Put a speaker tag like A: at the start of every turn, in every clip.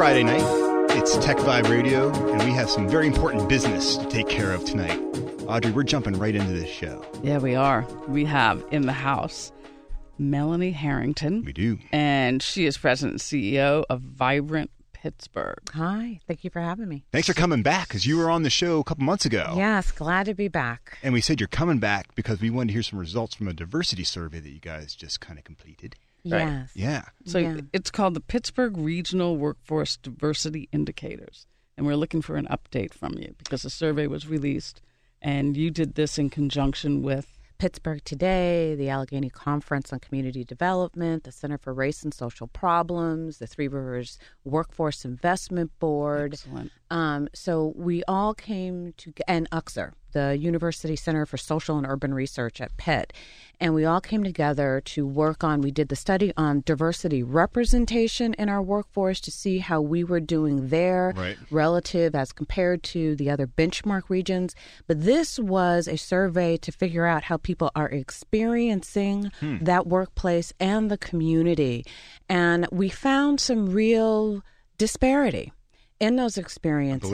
A: Friday night. It's Tech Vibe Radio, and we have some very important business to take care of tonight. Audrey, we're jumping right into this show.
B: Yeah, we are. We have in the house Melanie Harrington.
A: We do.
B: And she is president and CEO of Vibrant Pittsburgh.
C: Hi, thank you for having me.
A: Thanks for coming back because you were on the show a couple months ago.
C: Yes, glad to be back.
A: And we said you're coming back because we wanted to hear some results from a diversity survey that you guys just kind of completed.
B: Right.
C: Yes.
A: Yeah.
B: So
C: Yeah.
B: it's called the Pittsburgh Regional Workforce Diversity Indicators. And we're looking for an update from you because the survey was released and you did this in conjunction with
C: Pittsburgh Today, the Allegheny Conference on Community Development, the Center for Race and Social Problems, the Three Rivers Workforce Investment Board.
B: Excellent.
C: Um, so we all came to, and UCSUR, the University Center for Social and Urban Research at Pitt, and we all came together to work on. We did the study on diversity representation in our workforce to see how we were doing there
A: Right.
C: relative as compared to the other benchmark regions. But this was a survey to figure out how people are experiencing that workplace and the community. And we found some real disparity in those experiences.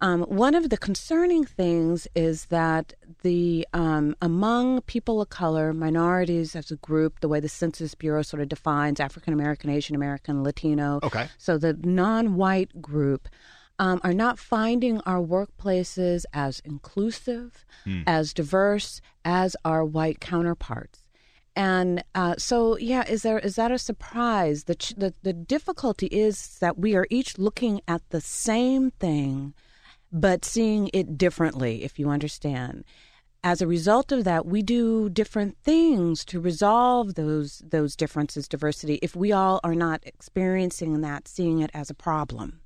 C: Um, one of the concerning things is that the um, among people of color, minorities as a group, the way the Census Bureau sort of defines African American, Asian American, Latino,
A: Okay.
C: so the non-white group um, are not finding our workplaces as inclusive, as diverse as our white counterparts. And uh, so, yeah, is there is that a surprise? The, ch- the the difficulty is that we are each looking at the same thing, but seeing it differently. If you understand, as a result of that, we do different things to resolve those those differences, diversity. If we all are not experiencing that, seeing it as a problem.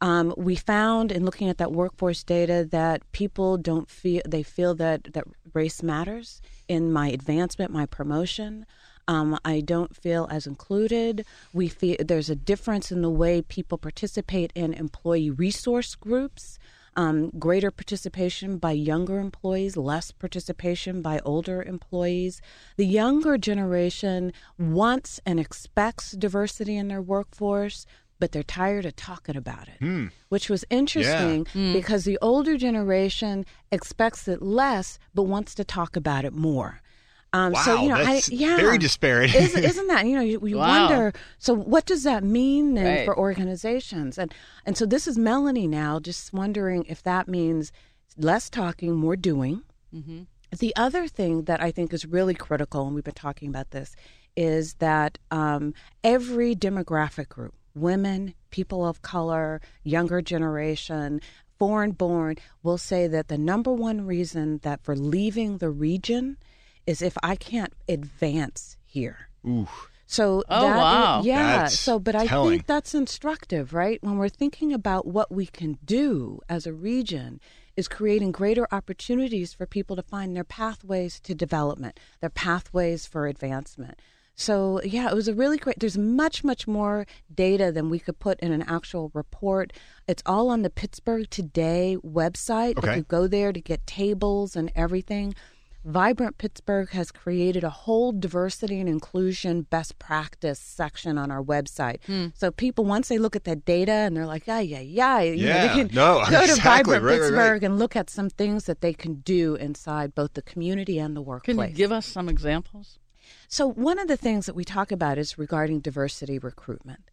C: Um, we found in looking at that workforce data that people don't feel they feel that that race matters in my advancement, my promotion. Um, I don't feel as included. We feel there's a difference in the way people participate in employee resource groups. Um, greater participation by younger employees, less participation by older employees. The younger generation wants and expects diversity in their workforce, but they're tired of talking about it, which was interesting because the older generation expects it less, but wants to talk about it more. Um,
A: Wow,
C: so you know,
A: that's
C: I, yeah,
A: very disparate.
C: isn't, isn't that you know you, you
B: Wow.
C: wonder so what does that mean then
B: Right.
C: for organizations and and so this is Melanie now just wondering if that means less talking, more doing. The other thing that I think is really critical, and we've been talking about this, is that um, every demographic group women, people of color, younger generation, foreign born will say that the number one reason that for leaving the region is if I can't advance here.
A: Ooh.
C: So
B: Oh,
C: that is-
B: wow.
C: yeah.
A: That's
C: so, but I
A: telling.
C: think that's instructive, right? When we're thinking about what we can do as a region, is creating greater opportunities for people to find their pathways to development, their pathways for advancement. So, yeah, it was a really great. There's much, much more data than we could put in an actual report. It's all on the Pittsburgh Today website.
A: Okay.
C: If you go there to get tables and everything. Vibrant Pittsburgh has created a whole diversity and inclusion best practice section on our website.
A: Hmm.
C: So people, once they look at that data and they're like, yeah, yeah, yeah, you know,
A: Yeah.
C: they can
A: No,
C: go to. Vibrant
A: Right, right, right.
C: Pittsburgh and look at some things that they can do inside both the community and the workplace.
B: Can you give us some examples?
C: So one of the things that we talk about is regarding diversity recruitment.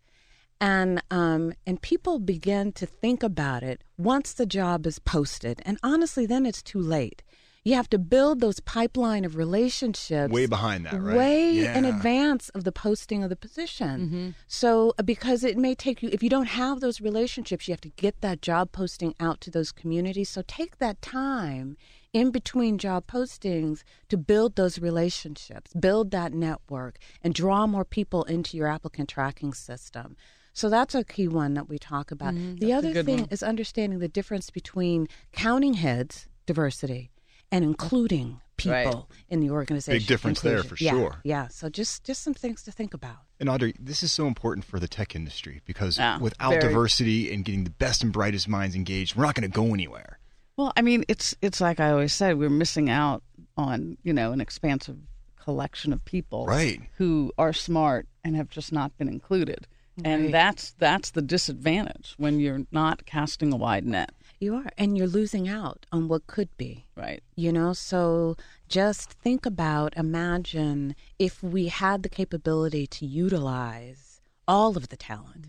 C: And um, and people begin to think about it once the job is posted. And honestly, then it's too late. You have to build those pipeline of relationships
A: Way behind that, right?
C: way in advance of the posting of the position. So uh, because it may take you if you don't have those relationships, you have to get that job posting out to those communities. So take that time in between job postings to build those relationships, build that network, and draw more people into your applicant tracking system. So that's a key one that we talk about. the other thing
B: one.
C: is understanding the difference between counting heads, diversity, and including people
B: Right.
C: in the organization.
A: Big difference there, for
C: Yeah,
A: sure.
C: Yeah. So just just some things to think about.
A: And Audrey, this is so important for the tech industry because
B: Yeah,
A: without
B: very.
A: diversity and getting the best and brightest minds engaged, we're not going to go anywhere.
B: Well, I mean, it's it's like I always said, we're missing out on you know an expansive collection of people,
A: Right.
B: who are smart and have just not been included. And that's that's the disadvantage when you're not casting a wide net,
C: You are, and you're losing out on what could be.
B: right?
C: You know, so just think about, imagine if we had the capability to utilize all of the talent.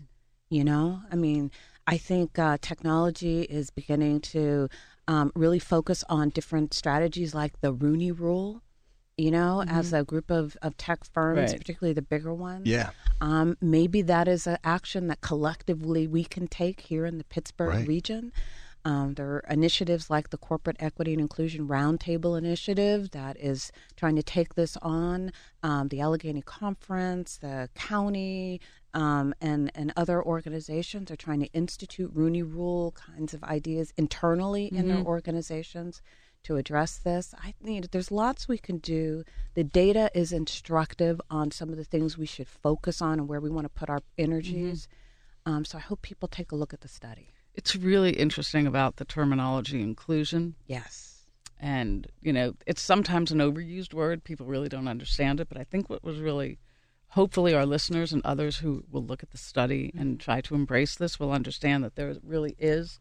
C: You know, I mean, I think uh, technology is beginning to um, really focus on different strategies like the Rooney Rule. You know, as a group of, of tech firms,
B: Right.
C: particularly the bigger ones.
A: Yeah.
C: Um, maybe that is an action that collectively we can take here in the Pittsburgh
A: Right.
C: region. Um, there are initiatives like the Corporate Equity and Inclusion Roundtable Initiative that is trying to take this on. Um, the Allegheny Conference, the county, um, and and other organizations are trying to institute Rooney Rule kinds of ideas internally in their organizations to address this. I think there's lots we can do. The data is instructive on some of the things we should focus on and where we want to put our energies. Um, so I hope people take a look at the study.
B: It's really interesting about the terminology inclusion.
C: Yes.
B: And, you know, it's sometimes an overused word. People really don't understand it. But I think what was really, hopefully, our listeners and others who will look at the study and try to embrace this will understand that there really is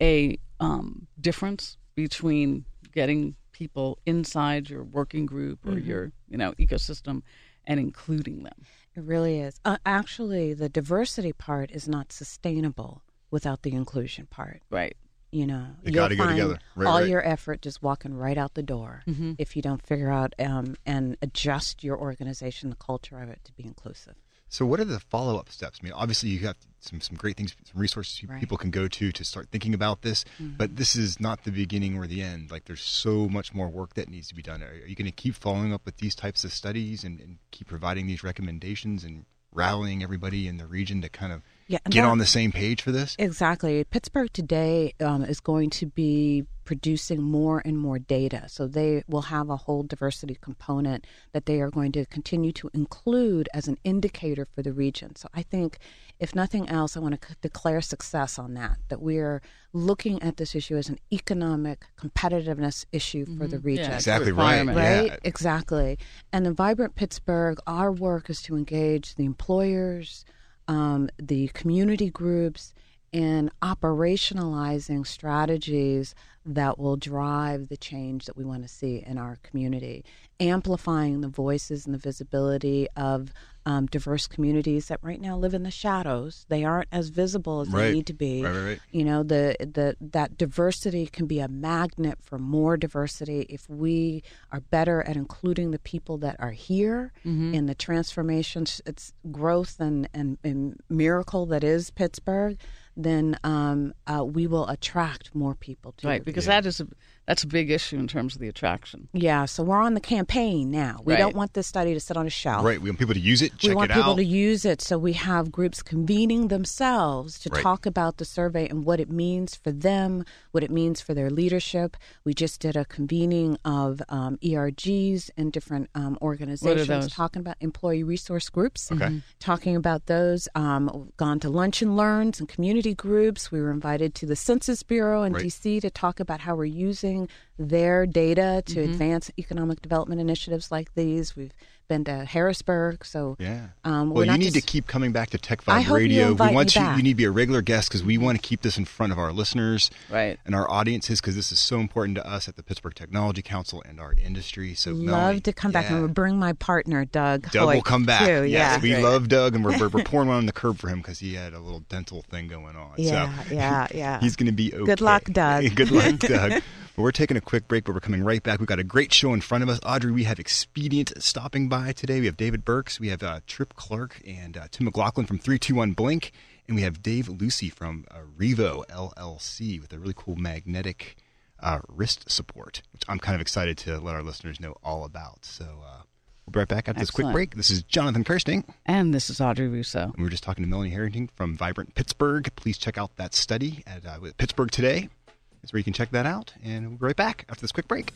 B: a um, difference between getting people inside your working group or your, you know, ecosystem and including them.
C: It really is. Uh, actually, the diversity part is not sustainable without the inclusion part.
B: Right.
C: You know,
A: They
C: you'll
A: gotta go together. Right,
C: all
A: right.
C: your effort just walking right out the door if you don't figure out um, and adjust your organization, the culture of it to be inclusive.
A: So, what are the follow up steps? I mean, obviously, you have some, some great things, some resources
C: Right.
A: people can go to to start thinking about this, but this is not the beginning or the end. Like, there's so much more work that needs to be done. Are, are you going to keep following up with these types of studies and, and keep providing these recommendations and rallying everybody in the region to kind of
C: Yeah,
A: get
C: that-
A: on the same page for this?
C: Exactly. Pittsburgh today um, is going to be producing more and more data. So they will have a whole diversity component that they are going to continue to include as an indicator for the region. So I think, if nothing else, I want to c- declare success on that, that we are looking at this issue as an economic competitiveness issue for the region.
B: Yeah,
A: Exactly right.
B: requirement.
A: Yeah.
C: Right? Exactly. And in Vibrant Pittsburgh, our work is to engage the employers, um, the community groups, in operationalizing strategies that will drive the change that we want to see in our community, amplifying the voices and the visibility of um, diverse communities that right now live in the shadows. They aren't as visible as
A: Right.
C: they need to be.
A: Right, right, right.
C: You know, the the that diversity can be a magnet for more diversity if we are better at including the people that are here in the transformations, it's growth and, and, and miracle that is Pittsburgh. Then um, uh, we will attract more people to
B: Right. Because that is a, that's a big issue in terms of the attraction.
C: Yeah, so we're on the campaign now. We
B: Right.
C: don't want this study to sit on a shelf.
A: Right. We want people to use it,
C: we want
A: it
C: people
A: out.
C: to use it so we have groups convening themselves to
A: Right.
C: talk about the survey and what it means for them what it means for their leadership we just did a convening of um, ergs and different um, organizations
B: those?
C: talking about employee resource groups
A: Okay.
C: talking about those um, gone to lunch and learns and community groups we were invited to the census bureau in
A: Right.
C: dc to talk about how we're using their data to
A: Mm-hmm.
C: advance economic development initiatives like these we've been to harrisburg so
A: Yeah.
C: um,
A: well,
C: we're
A: you
C: not
A: need
C: just-
A: to keep coming back to Tech
C: I
A: Vibe
C: hope you
A: Radio. we want
C: me
A: you.
C: back.
A: You need to be a regular guest because we want to keep this in front of our listeners
B: Right.
A: and our audiences because this is so important to us at the Pittsburgh Technology Council and our industry. So we'd
C: love
A: Melanie,
C: to come back and we'll bring my partner Doug.
A: Doug will come back.
C: Too.
A: Yes,
C: yeah,
A: we
B: Great.
A: love Doug, and we're, we're, we're pouring one on the curb for him because he had a little dental thing going on.
C: yeah,
A: so
C: yeah, yeah.
A: he's going to be okay.
C: Good luck, Doug.
A: Good luck, Doug. But we're taking a quick break, but we're coming right back. We've got a great show in front of us. Audrey, we have Expedient stopping by today. We have David Burks, we have uh, Trip Clark, and uh, Tim McLaughlin from 321 Blink, and we have Dave Lucy from uh, Revo LLC with a really cool magnetic uh, wrist support, which I'm kind of excited to let our listeners know all about. So uh, we'll be right back after this quick break. This is Jonathan Kersting.
B: And this is Audrey Russo.
A: And we were just talking to Melanie Harrington from Vibrant Pittsburgh. Please check out that study at uh, Pittsburgh Today. That's where you can check that out. And we'll be right back after this quick break.